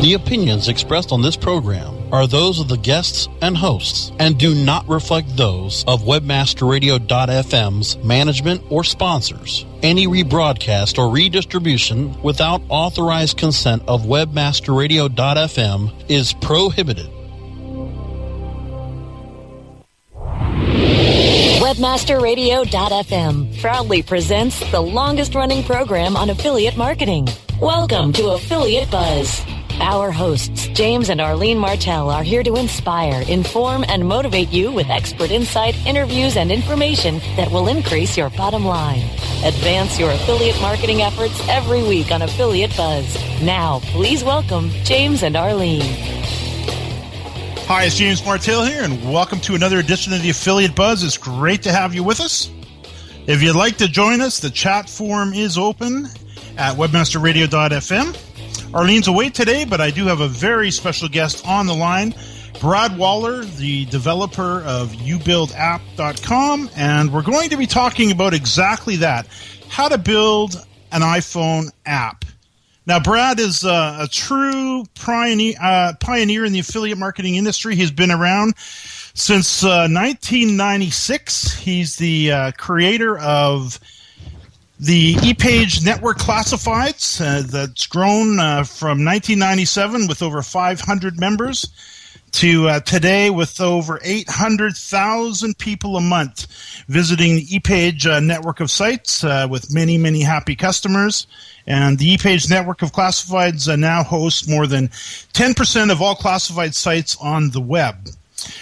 The opinions expressed on this program are those of the guests and hosts and do not reflect those of webmasterradio.fm's management or sponsors. Any rebroadcast or redistribution without authorized consent of webmasterradio.fm is prohibited. Webmasterradio.fm proudly presents the longest running program on affiliate marketing. Welcome to Affiliate Buzz. Our hosts, James and Arlene Martell, are here to inspire, inform, and motivate you with expert insight, interviews, and information that will increase your bottom line. Advance your affiliate marketing efforts every week on Affiliate Buzz. Now, please welcome James and Arlene. Hi, it's James Martell here, and welcome to another edition of the Affiliate Buzz. It's great to have you with us. If you'd like to join us, the chat forum is open at webmasterradio.fm. Arlene's away today, but I do have a very special guest on the line. Brad Waller, the developer of ubuildapp.com, and we're going to be talking about exactly that how to build an iPhone app. Now, Brad is uh, a true pioneer, uh, pioneer in the affiliate marketing industry. He's been around since uh, 1996. He's the uh, creator of the ePage Network Classifieds uh, that's grown uh, from 1997 with over 500 members to uh, today with over 800,000 people a month visiting the ePage uh, network of sites uh, with many, many happy customers. And the ePage network of classifieds uh, now hosts more than 10% of all classified sites on the web.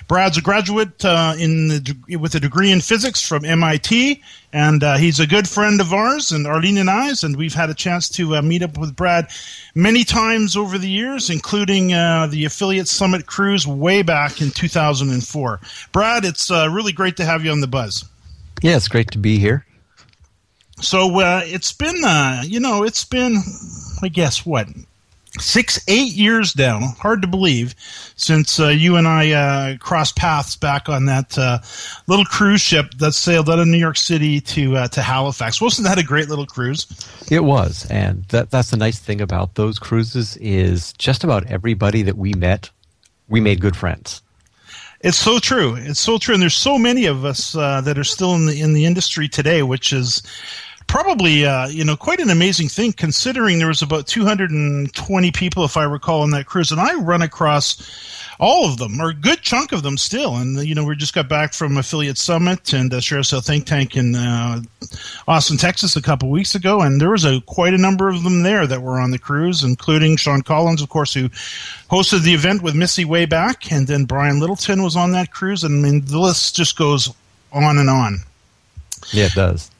Brad's a graduate uh, in the, with a degree in physics from MIT, and uh, he's a good friend of ours, and Arlene and I's, and we've had a chance to uh, meet up with Brad many times over the years, including uh, the Affiliate Summit cruise way back in 2004. Brad, it's uh, really great to have you on the buzz. Yeah, it's great to be here. So uh, it's been, you know, it's been, I guess, what six, eight years now. Hard to believe since uh, you and I uh, crossed paths back on that uh, little cruise ship that sailed out of New York City to uh, to Halifax. Wasn't that a great little cruise? It was, and that that's the nice thing about those cruises is just about everybody that we met, we made good friends. It's so true. It's so true, and there's so many of us uh, that are still in the in the industry today, which is probably uh, you know quite an amazing thing considering there was about 220 people if i recall on that cruise and i run across all of them or a good chunk of them still and you know we just got back from affiliate summit and uh, sale think tank in uh, austin texas a couple weeks ago and there was a quite a number of them there that were on the cruise including Shawn Collins of course who hosted the event with missy way back and then brian littleton was on that cruise and I mean, the list just goes on and on. Yeah it does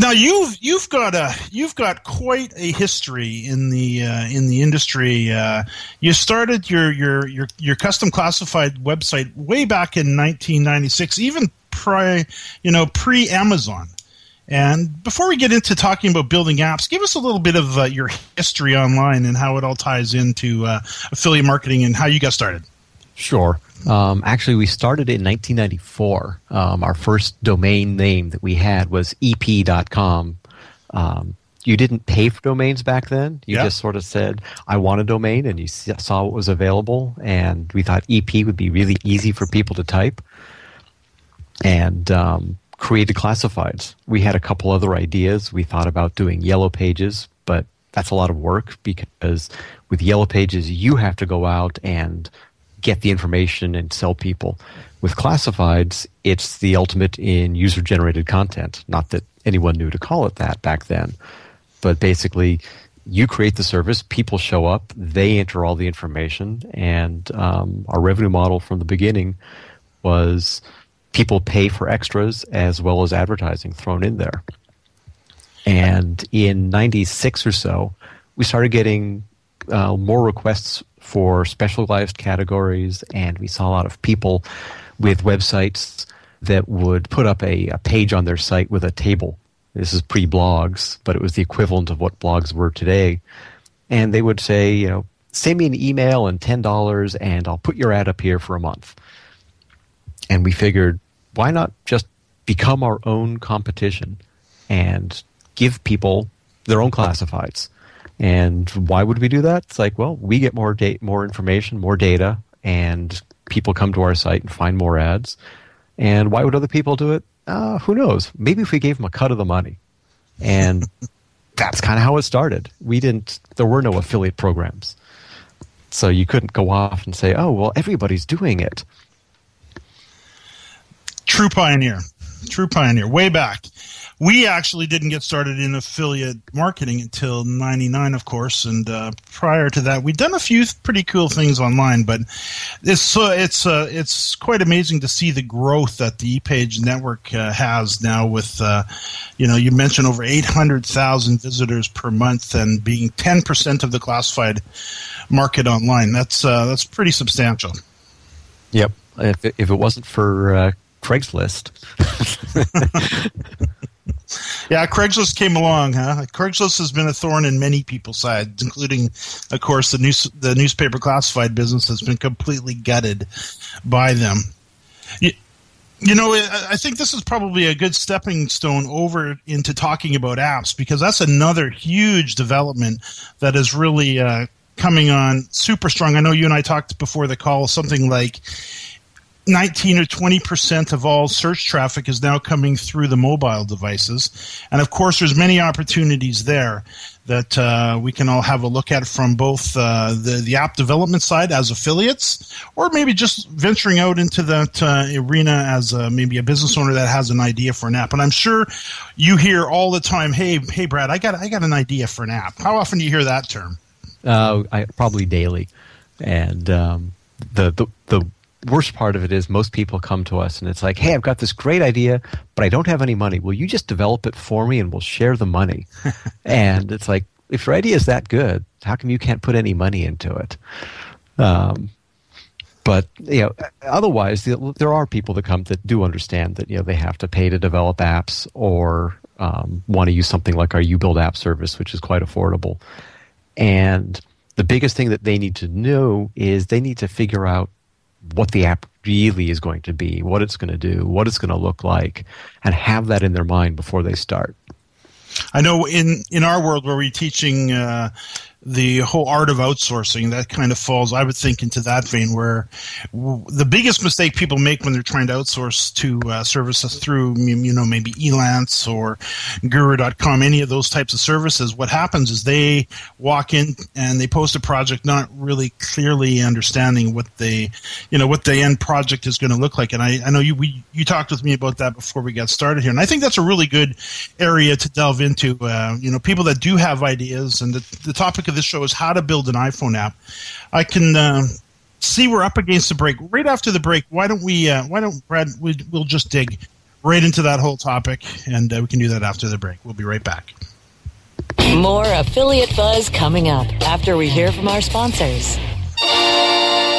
now you've you've got a you've got quite a history in the uh, in the industry. Uh, you started your, your your your custom classified website way back in 1996, even pre you know pre Amazon. And before we get into talking about building apps, give us a little bit of uh, your history online and how it all ties into uh, affiliate marketing and how you got started. Sure. Um, actually, we started in 1994. Um, our first domain name that we had was ep.com. Um, you didn't pay for domains back then. You just sort of said, I want a domain, and you saw what was available. And we thought EP would be really easy for people to type. And um, created classifieds. We had a couple other ideas. We thought about doing yellow pages, but that's a lot of work because with Yellow Pages, you have to go out and get the information and sell people. With classifieds, it's the ultimate in user generated content. Not that anyone knew to call it that back then, but basically, you create the service, people show up, they enter all the information, and um, our revenue model from the beginning was people pay for extras as well as advertising thrown in there. And in 96 or so, we started getting uh, more requests for specialized categories, and we saw a lot of people with websites that would put up a, a page on their site with a table. This is pre blogs, but it was the equivalent of what blogs were today. And they would say, you know, send me an email and $10 and I'll put your ad up here for a month. And we figured, why not just become our own competition and give people their own classifieds? And why would we do that? It's like, well, we get more data, more information, more data, and people come to our site and find more ads. And why would other people do it? Uh, who knows? Maybe if we gave them a cut of the money. And that's kind of how it started. We didn't, there were no affiliate programs. So you couldn't go off and say, oh, well, everybody's doing it. True pioneer. True pioneer. Way back we actually didn't get started in affiliate marketing until 99 of course and uh, prior to that we'd done a few pretty cool things online but it's uh, it's uh, it's quite amazing to see the growth that the ePage network uh, has now with uh, you know you mentioned over 800,000 visitors per month and being 10% of the classified market online. That's uh, that's pretty substantial. Yep. If if it wasn't for Craigslist yeah, Craigslist came along, huh? Craigslist has been a thorn in many people's sides, including, of course, the news the newspaper classified business has been completely gutted by them. You, you know, I think this is probably a good stepping stone over into talking about apps because that's another huge development that is really uh, coming on super strong. I know you and I talked before the call something like 19 or 20 percent of all search traffic is now coming through the mobile devices. And of course there's many opportunities there that uh, we can all have a look at from both uh, the, the app development side as affiliates or maybe just venturing out into that uh, arena as a, maybe a business owner that has an idea for an app. And i'm sure you hear all the time hey hey brad i got i got an idea for an app. How often do you hear that term? Uh, I, probably daily. And um, the, the the worst part of it is most people come to us and it's like, hey, I've got this great idea, but I don't have any money. Will you just develop it for me and we'll share the money? and it's like, if your idea is that good, how come you can't put any money into it? Um, but you know, otherwise, there are people that come that do understand that you know they have to pay to develop apps or um, want to use something like our uBuild app service, which is quite affordable. And the biggest thing that they need to know is they need to figure out what the app really is going to be, what it's going to do, what it's going to look like, and have that in their mind before they start. I know in in our world where we're teaching uh, the whole art of outsourcing that kind of falls i would think into that vein where the biggest mistake people make when they're trying to outsource to uh, services through you know maybe elance or guru.com any of those types of services what happens is they walk in and they post a project not really clearly understanding what they you know what the end project is going to look like. And i, I know you we, you talked with me about that before we got started here. And i think that's a really good area to delve into uh, you know people that do have ideas and the, the topic of this show is how to build an iPhone app. I can uh, see we're up against the break. Right after the break, why don't we? Uh, why don't Brad? We, will just dig right into that whole topic, and uh, we can do that after the break. We'll be right back. More affiliate buzz coming up after we hear from our sponsors.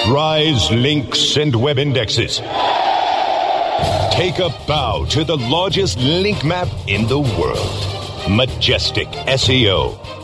Rise links and web indexes. Take a bow to the largest link map in the world. Majestic SEO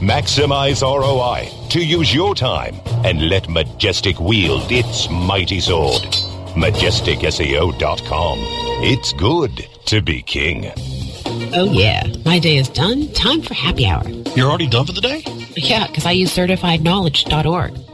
Maximize ROI to use your time and let Majestic wield its mighty sword. MajesticSEO.com. It's good to be king. Oh, yeah. My day is done. Time for happy hour. You're already done for the day? Yeah, because I use CertifiedKnowledge.org.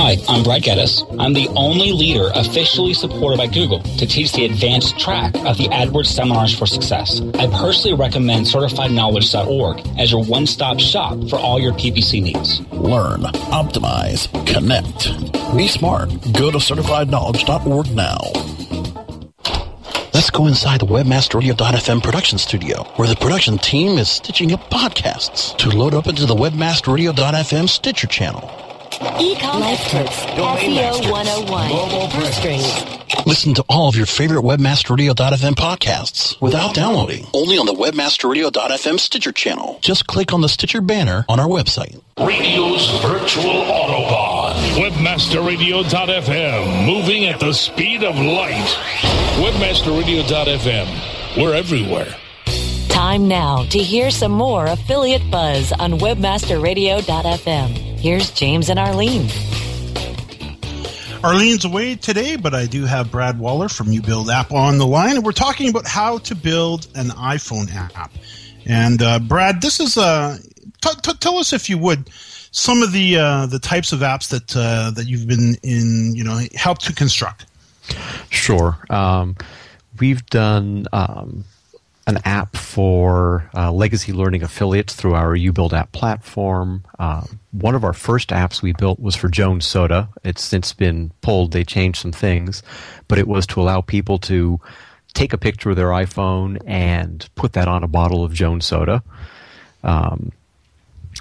Hi, I'm Brad Geddes. I'm the only leader officially supported by Google to teach the advanced track of the AdWords Seminars for Success. I personally recommend CertifiedKnowledge.org as your one-stop shop for all your PPC needs. Learn, optimize, connect. Be smart. Go to CertifiedKnowledge.org now. Let's go inside the WebmasterRadio.fm production studio, where the production team is stitching up podcasts to load up into the WebmasterRadio.fm Stitcher channel. E-commerce tips, SEO 101, first strings. Listen to all of your favorite WebmasterRadio.fm podcasts without downloading. Only on the WebmasterRadio.fm Stitcher channel. Just click on the Stitcher banner on our website. Radio's virtual Autobahn. WebmasterRadio.fm, moving at the speed of light. WebmasterRadio.fm, we're everywhere. Time now to hear some more affiliate buzz on WebmasterRadio.fm. Here's James and Arlene. Arlene's away today, but I do have Brad Waller from You Build App on the line, and we're talking about how to build an iPhone app. And uh, Brad, this is uh, t- t- tell us if you would some of the uh, the types of apps that uh, that you've been in, you know, helped to construct. Sure, um, we've done. Um, an app for uh, legacy learning affiliates through our UBuild app platform. Uh, one of our first apps we built was for Jones Soda. It's since been pulled. They changed some things, but it was to allow people to take a picture of their iPhone and put that on a bottle of Jones Soda. Um,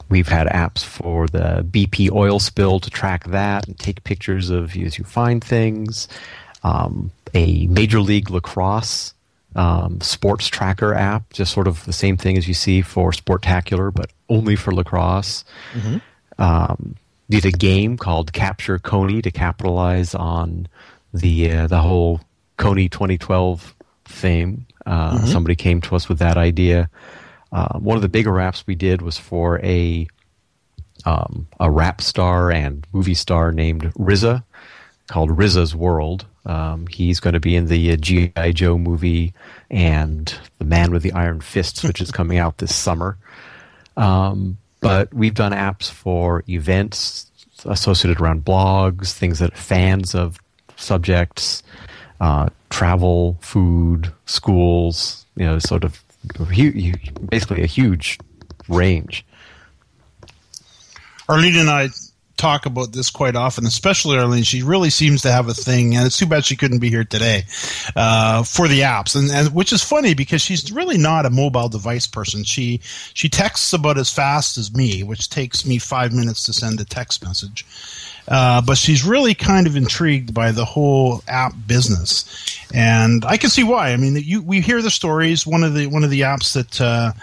we've had apps for the BP oil spill to track that and take pictures of as you find things. Um, a Major League Lacrosse um, sports tracker app, just sort of the same thing as you see for Sportacular, but only for lacrosse. Mm-hmm. Um, did a game called Capture Kony to capitalize on the uh, the whole Kony 2012 fame. Uh, mm-hmm. Somebody came to us with that idea. Uh, one of the bigger apps we did was for a um, a rap star and movie star named RZA called RZA's World. Um, he's going to be in the uh, G.I. Joe movie and The Man with the Iron Fists, which is coming out this summer. Um, but we've done apps for events associated around blogs, things that fans of subjects, uh, travel, food, schools, you know, sort of basically a huge range. Arlene and I talk about this quite often, especially Arlene. She really seems to have a thing, and it's too bad she couldn't be here today uh, for the apps. And, and which is funny because she's really not a mobile device person. She she texts about as fast as me, which takes me five minutes to send a text message. Uh, but she's really kind of intrigued by the whole app business, and I can see why. I mean, you, we hear the stories. One of the one of the apps that uh,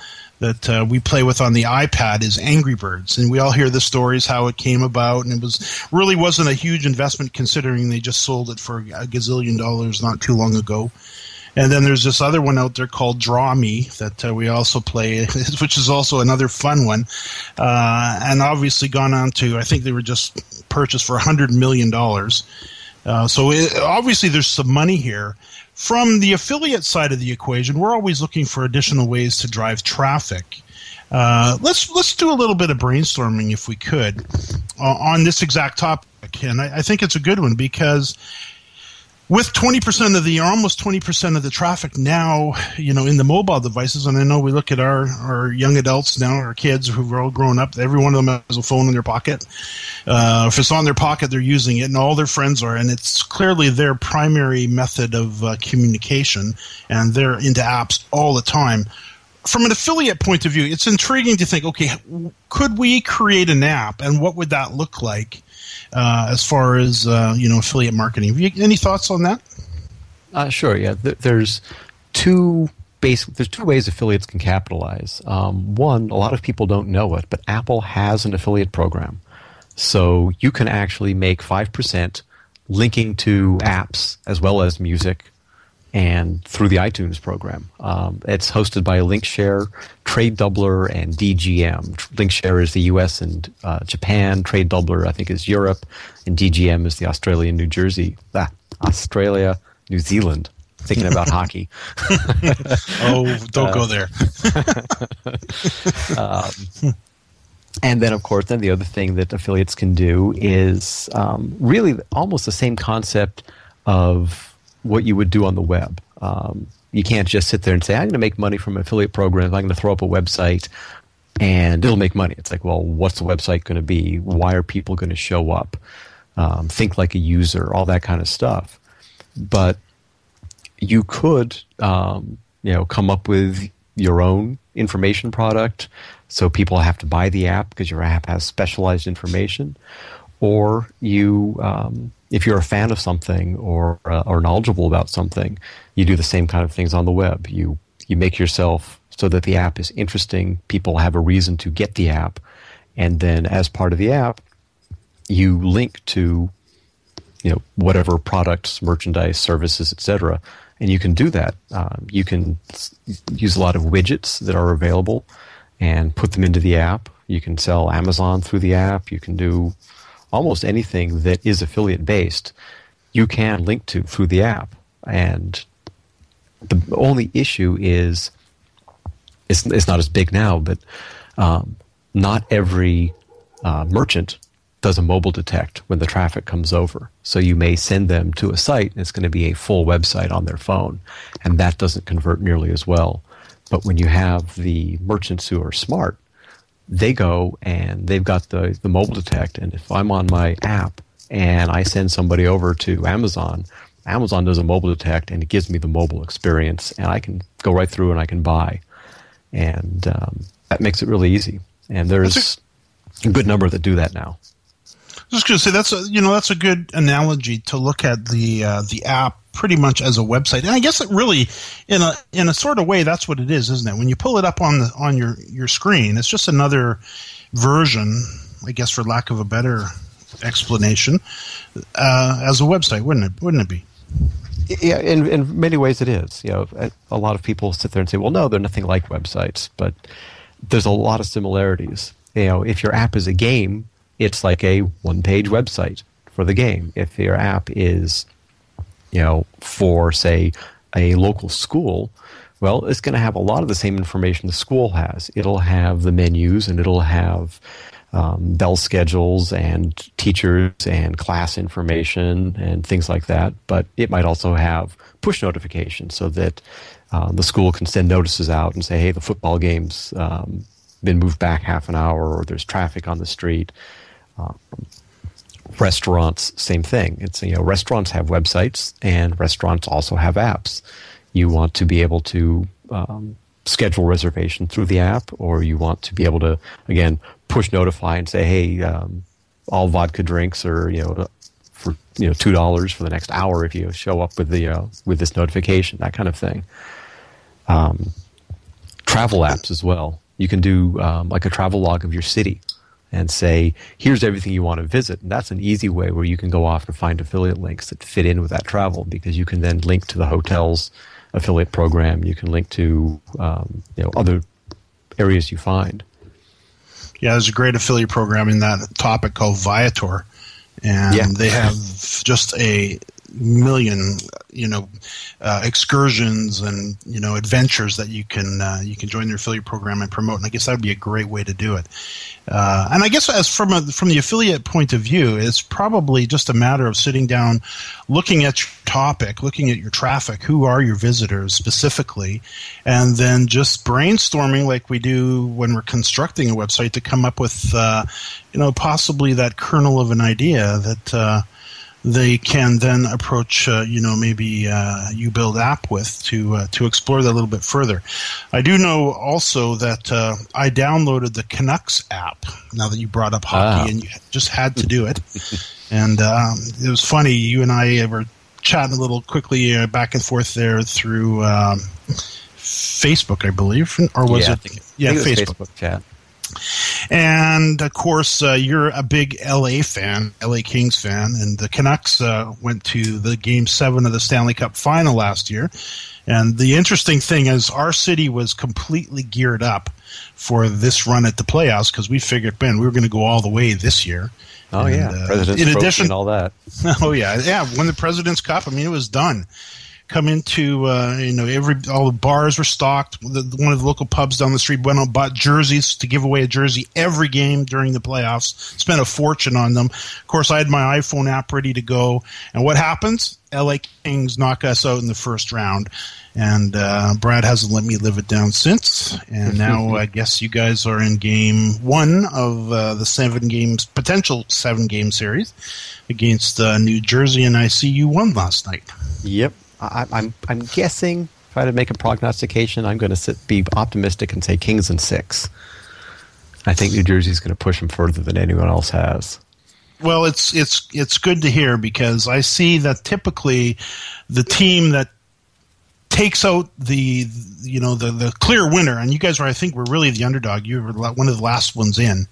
that uh, we play with on the iPad is Angry Birds, and we all hear the stories how it came about, and it was really wasn't a huge investment considering they just sold it for a gazillion dollars not too long ago. And then there's this other one out there called Draw Me that uh, we also play, which is also another fun one. Uh, and obviously gone on to, I think they were just purchased for a $100 million. Uh, so it, obviously there's some money here. From the affiliate side of the equation, we're always looking for additional ways to drive traffic. Uh, let's let's do a little bit of brainstorming, if we could, uh, on this exact topic. And I, I think it's a good one because with 20% of the almost 20% of the traffic now you know in the mobile devices and i know we look at our our young adults now our kids who've all grown up every one of them has a phone in their pocket. Uh, if it's on their pocket they're using it and all their friends are and it's clearly their primary method of uh, communication and they're into apps all the time. From an affiliate point of view it's intriguing to think okay could we create an app and what would that look like uh, as far as uh, you know affiliate marketing. You, any thoughts on that? Uh, sure. Yeah, Th- there's two basic. There's two ways affiliates can capitalize. Um, one, a lot of people don't know it, but Apple has an affiliate program. So you can actually make 5% linking to apps as well as music and through the iTunes program. Um, it's hosted by Linkshare, Trade Doubler, and DGM. Linkshare is the US and uh, Japan. Trade Doubler, I think, is Europe. And DGM is the Australia and New Jersey. Ah, Australia, New Zealand. Thinking about hockey. oh, don't uh, go there. um, and then, of course, then the other thing that affiliates can do is um, really almost the same concept of what you would do on the web. Um, you can't just sit there and say, I'm going to make money from affiliate programs. I'm going to throw up a website and it'll make money. It's like, well, what's the website going to be? Why are people going to show up? Um, think like a user, all that kind of stuff. But you could, um, you know, come up with your own information product. So people have to buy the app because your app has specialized information, or you um, if you're a fan of something or uh, or knowledgeable about something, you do the same kind of things on the web. You you make yourself so that the app is interesting. People have a reason to get the app, and then as part of the app, you link to you know whatever products, merchandise, services, etc. And you can do that. Um, you can use a lot of widgets that are available and put them into the app. You can sell Amazon through the app. You can do almost anything that is affiliate based, you can link to through the app. And the only issue is it's, it's not as big now, but um, not every uh, merchant does a mobile detect when the traffic comes over. So you may send them to a site and it's going to be a full website on their phone, and that doesn't convert nearly as well. But when you have the merchants who are smart, they go and they've got the, the mobile detect. And if I'm on my app and I send somebody over to Amazon, Amazon does a mobile detect and it gives me the mobile experience, and I can go right through and I can buy. And um, that makes it really easy. And there's a, good number that do that now. I was just going to say that's a you know that's a good analogy to look at the uh, the app pretty much as a website. And I guess it really, in a in a sort of way, that's what it is, isn't it? When you pull it up on the on your your screen, it's just another version, I guess, for lack of a better explanation, uh, as a website, wouldn't it? Wouldn't it be? Yeah, in in many ways it is. You know, a lot of people sit there and say, "Well, no, they're nothing like websites," but there's a lot of similarities. You know, if your app is a game, it's like a one-page website for the game. If your app is you know, for say a local school, well, it's going to have a lot of the same information the school has. It'll have the menus and it'll have um, bell schedules and teachers and class information and things like that. But it might also have push notifications so that uh, the school can send notices out and say, hey, the football game's um, been moved back half an hour or there's traffic on the street. Um, restaurants, same thing. It's you know restaurants have websites and restaurants also have apps. You want to be able to um, schedule reservation through the app, or you want to be able to again push notify and say, hey, um, all vodka drinks are you know for you know two dollars for the next hour if you show up with the uh, with this notification, that kind of thing. Um, travel apps as well. You can do um, like a travel log of your city and say, here's everything you want to visit. And that's an easy way where you can go off and find affiliate links that fit in with that travel because you can then link to the hotel's affiliate program. You can link to um, you know other areas you find. Yeah, there's a great affiliate program in that topic called Viator, and yeah. they have just a million you know uh, excursions and you know adventures that you can uh, you can join their affiliate program and promote and I guess that would be a great way to do it. Uh, and I guess as from a, from the affiliate point of view it's probably just a matter of sitting down looking at your topic looking at your traffic who are your visitors specifically and then just brainstorming like we do when we're constructing a website to come up with uh, you know possibly that kernel of an idea that uh, they can then approach, uh, you know, maybe uh, you build app with to uh, to explore that a little bit further. I do know also that uh, I downloaded the Canucks app. Now that you brought up hockey, ah. and you just had to do it, and um, it was funny. You and I were chatting a little quickly uh, back and forth there through um, Facebook, I believe, or was yeah, it? yeah, it Facebook. Facebook chat And of course, uh, you're a big LA fan, LA Kings fan, and the Canucks uh, went to the game seven of the Stanley Cup final last year. And the interesting thing is, our city was completely geared up for this run at the playoffs because we figured, man, we were going to go all the way this year. Oh And, yeah, uh, in addition, and all that. Oh yeah, yeah. Won the President's Cup. I mean, it was done. Come into uh, you know every all the bars were stocked. The, one of the local pubs down the street went out and bought jerseys to give away a jersey every game during the playoffs. Spent a fortune on them. Of course, I had my iPhone app ready to go. And what happens? LA Kings knock us out in the first round. And uh, Brad hasn't let me live it down since. And now I guess you guys are in game one of uh, the seven games, potential seven game series against uh, New Jersey. And I see you won last night. Yep. I, I'm I'm guessing if I had to make a prognostication, I'm going to be optimistic and say Kings in six. I think New Jersey's going to push them further than anyone else has. Well, it's it's it's good to hear because I see that typically the team that takes out the you know the the clear winner, and you guys are I think we're really the underdog. You were one of the last ones in,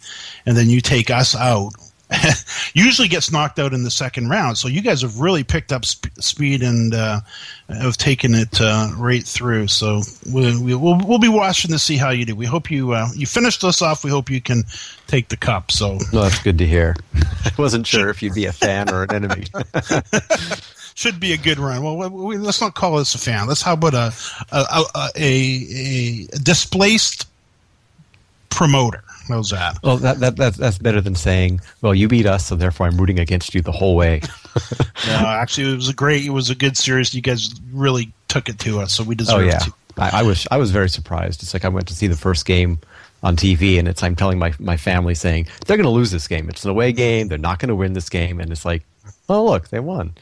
and then you take us out. usually gets knocked out in the second round. So you guys have really picked up sp- speed and uh, have taken it uh, right through. So we, we, we'll we'll be watching to see how you do. We hope you uh, you finished us off. We hope you can take the cup. So No, that's good to hear. I wasn't sure if you'd be a fan or an enemy. should be a good run. Well, we, we- let's not call this a fan. Let's how about a a, a, a, a displaced promoter? How's that? well, that, that that's that's better than saying, "Well, you beat us, so therefore I'm rooting against you the whole way." No, actually, it was a great. It was a good series. You guys really took it to us, so we deserve oh yeah, to. I, I was I was very surprised. It's like I went to see the first game on TV, and it's I'm telling my my family saying they're going to lose this game. It's an away game. They're not going to win this game, and it's like, oh look, they won.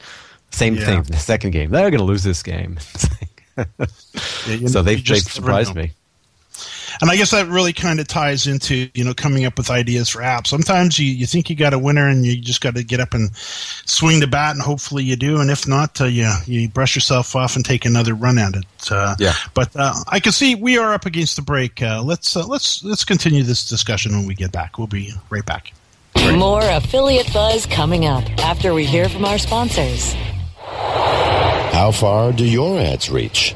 Same Yeah. thing. The second game, they're going to lose this game. Yeah, so they they surprised me. And I guess that really kind of ties into you know coming up with ideas for apps. Sometimes you, you think you got a winner and you just got to get up and swing the bat, and hopefully you do. And if not, uh, you you brush yourself off and take another run at it. Uh, Yeah. But uh, I can see we are up against the break. Uh, let's uh, let's let's continue this discussion when we get back. We'll be right back. More affiliate buzz coming up after we hear from our sponsors. How far do your ads reach?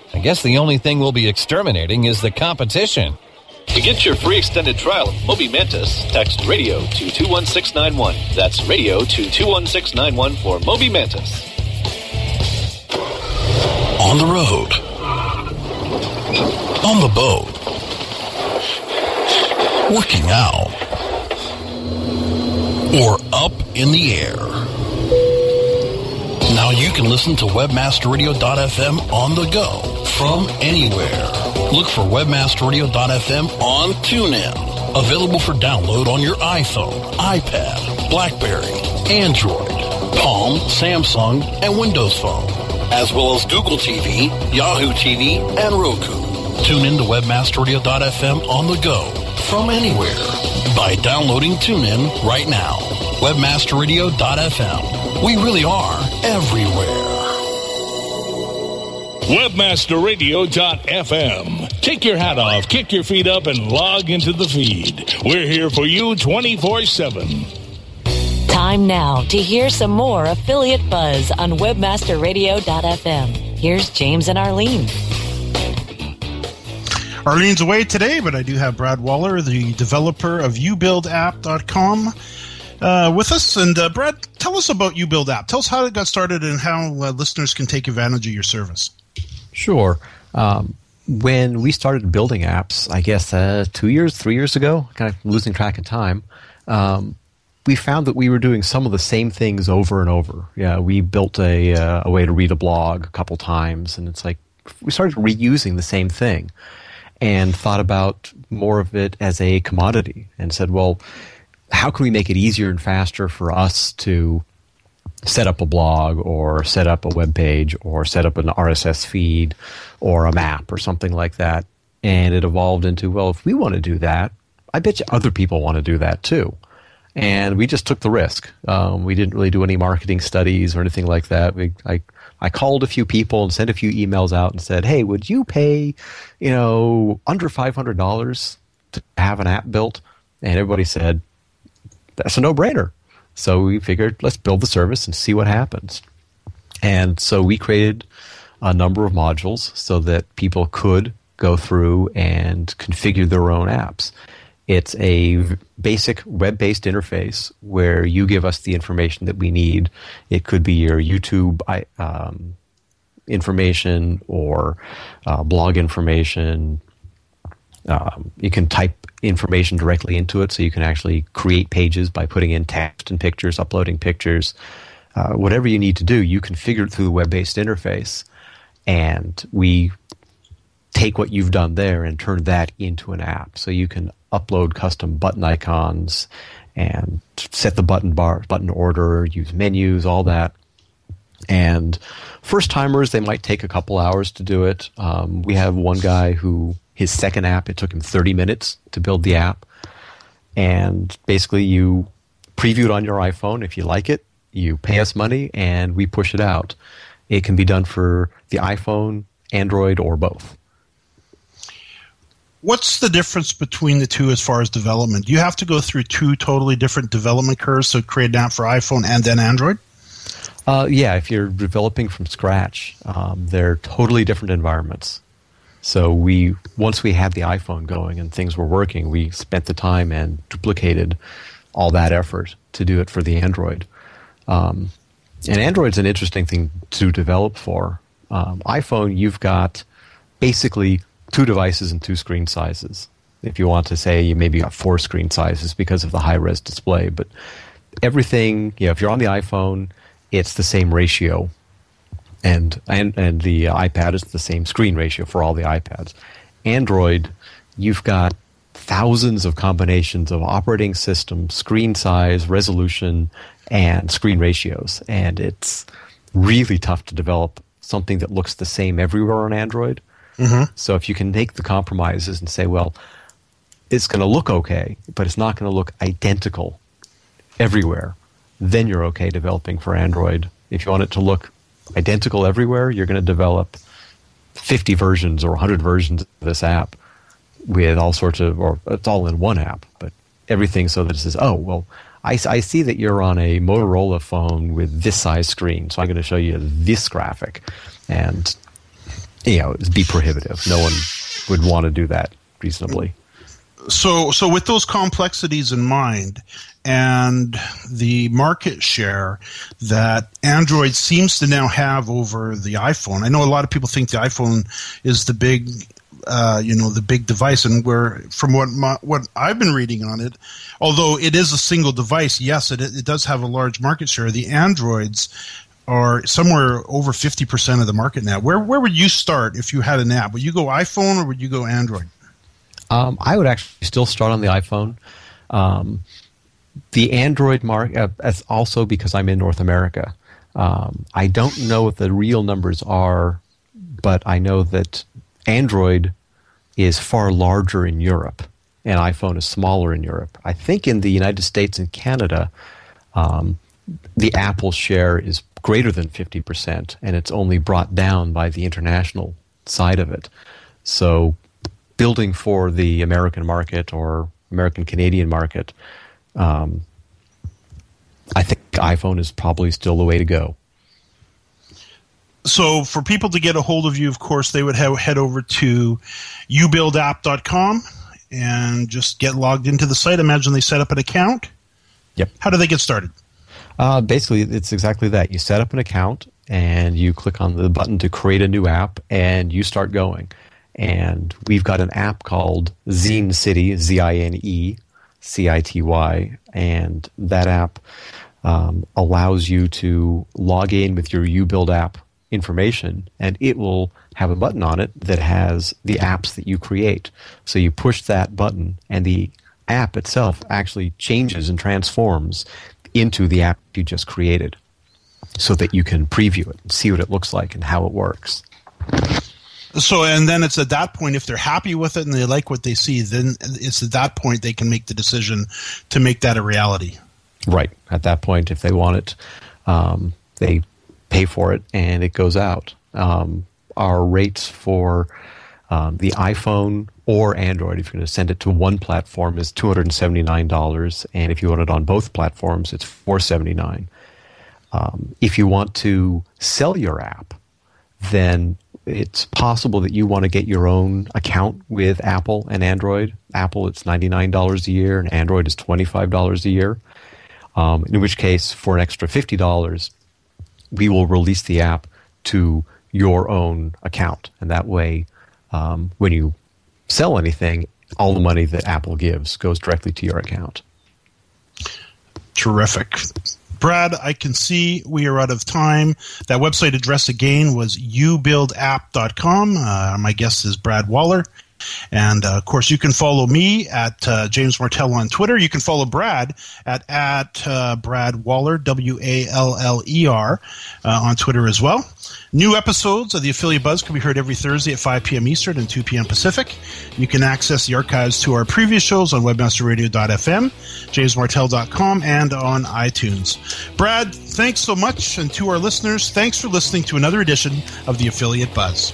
I guess the only thing we'll be exterminating is the competition. To get your free extended trial of Moby Mantis, text radio to 21691. That's radio to 21691 for Moby Mantis. On the road. On the boat. Working out. Or up in the air. Now you can listen to webmasterradio.fm on the go from anywhere. Look for webmasterradio.fm on TuneIn. Available for download on your iPhone, iPad, BlackBerry, Android, Palm, Samsung, and Windows Phone, as well as Google TV, Yahoo TV, and Roku. Tune in to webmasterradio.fm on the go from anywhere by downloading TuneIn right now. Webmasterradio.fm. We really are everywhere. Webmasterradio.fm. Take your hat off, kick your feet up, and log into the feed. We're here for you 24 7. Time now to hear some more affiliate buzz on webmasterradio.fm. Here's James and Arlene. Arlene's away today, but I do have Brad Waller, the developer of ubuildapp.com. uh, with us. And uh, Brad, tell us about You Build App. Tell us how it got started and how uh, listeners can take advantage of your service. Sure. Um, when we started building apps, I guess uh, two years, three years ago, kind of losing track of time, um, we found that we were doing some of the same things over and over. Yeah, we built a, uh, a way to read a blog a couple times, and it's like we started reusing the same thing and thought about more of it as a commodity and said, well, how can we make it easier and faster for us to set up a blog or set up a web page or set up an RSS feed or a map or something like that? And it evolved into, well, if we want to do that, I bet you other people want to do that too. And we just took the risk. Um, we didn't really do any marketing studies or anything like that. We, I, I called a few people and sent a few emails out and said, "Hey, would you pay, you know, under five hundred dollars to have an app built?" And everybody said, "That's a no-brainer." So we figured, let's build the service and see what happens. And so we created a number of modules so that people could go through and configure their own apps. It's a basic web based interface where you give us the information that we need. It could be your YouTube um, information or uh, blog information. Um, you can type information directly into it so you can actually create pages by putting in text and pictures, uploading pictures. Uh, whatever you need to do, you configure it through the web based interface. And we take what you've done there and turn that into an app. So you can upload custom button icons and set the button bar, button order, use menus, all that. And first timers, they might take a couple hours to do it. Um, we have one guy who his second app, it took him 30 minutes to build the app. And basically, you preview it on your iPhone. If you like it, you pay us money and we push it out. It can be done for the iPhone, Android, or both. What's the difference between the two as far as development? Do you have to go through two totally different development curves to create an app for iPhone and then Android? Uh, yeah, if you're developing from scratch, um, they're totally different environments. So we once we had the iPhone going and things were working, we spent the time and duplicated all that effort to do it for the Android. Um, and Android's an interesting thing to develop for. Um, iPhone, you've got basically two devices and two screen sizes. If you want to say you maybe got four screen sizes because of the high res display, but everything, you know, if you're on the iPhone, it's the same ratio, and and and the iPad is the same screen ratio for all the iPads. Android, you've got thousands of combinations of operating system, screen size, resolution, and screen ratios, and it's really tough to develop something that looks the same everywhere on Android Mm-hmm. So if you can make the compromises and say, well, it's going to look okay, but it's not going to look identical everywhere, then you're okay developing for Android. If you want it to look identical everywhere, you're going to develop 50 versions or 100 versions of this app with all sorts of, or it's all in one app, but everything so that it says, oh, well, I, I see that you're on a Motorola phone with this size screen, so I'm going to show you this graphic. And you know, be prohibitive. No one would want to do that reasonably. So, so with those complexities in mind, and the market share that Android seems to now have over the iPhone. I know a lot of people think the iPhone is the big, uh, you know, the big device, and where from what my, what I've been reading on it, although it is a single device, yes, it it does have a large market share. The Androids are somewhere over 50% of the market now. Where, where would you start if you had an app? Would you go iPhone or would you go Android? Um, I would actually still start on the iPhone. Um, the Android market, uh, also because I'm in North America. Um, I don't know what the real numbers are, but I know that Android is far larger in Europe and iPhone is smaller in Europe. I think in the United States and Canada, um, the Apple share is greater than 50%, and it's only brought down by the international side of it. So, building for the American market or American Canadian market, um, I think iPhone is probably still the way to go. So, for people to get a hold of you, of course, they would have, head over to youbuildapp.com and just get logged into the site. Imagine they set up an account Yep. How do they get started? Uh, basically, it's exactly that. You set up an account and you click on the button to create a new app and you start going. And we've got an app called Zine City, Z I N E C I T Y. And that app um, allows you to log in with your uBuild app information and it will have a button on it that has the apps that you create. So you push that button and the app itself actually changes and transforms into the app you just created so that you can preview it and see what it looks like and how it works. So, and then it's at that point, if they're happy with it and they like what they see, then it's at that point they can make the decision to make that a reality. Right. At that point, if they want it, um, they pay for it and it goes out. Um, our rates for um, the iPhone or Android, if you're going to send it to one platform, is $279. And if you want it on both platforms, it's $479. Um, if you want to sell your app, then it's possible that you want to get your own account with Apple and Android. Apple, it's $99 a year, and Android is $25 a year. Um, in which case, for an extra $50, we will release the app to your own account. And that way, um, when you sell anything, all the money that Apple gives goes directly to your account. Terrific. Brad, I can see we are out of time. That website address again was ubuildapp.com. Uh, my guest is Brad Waller. And uh, of course, you can follow me at uh, James Martell on Twitter. You can follow Brad at at uh, Brad Waller W A L L E R uh, on Twitter as well. New episodes of the Affiliate Buzz can be heard every Thursday at 5 p.m. Eastern and 2 p.m. Pacific. You can access the archives to our previous shows on webmasterradio.fm, jamesmartell.com, and on iTunes. Brad, thanks so much. And to our listeners, thanks for listening to another edition of the Affiliate Buzz.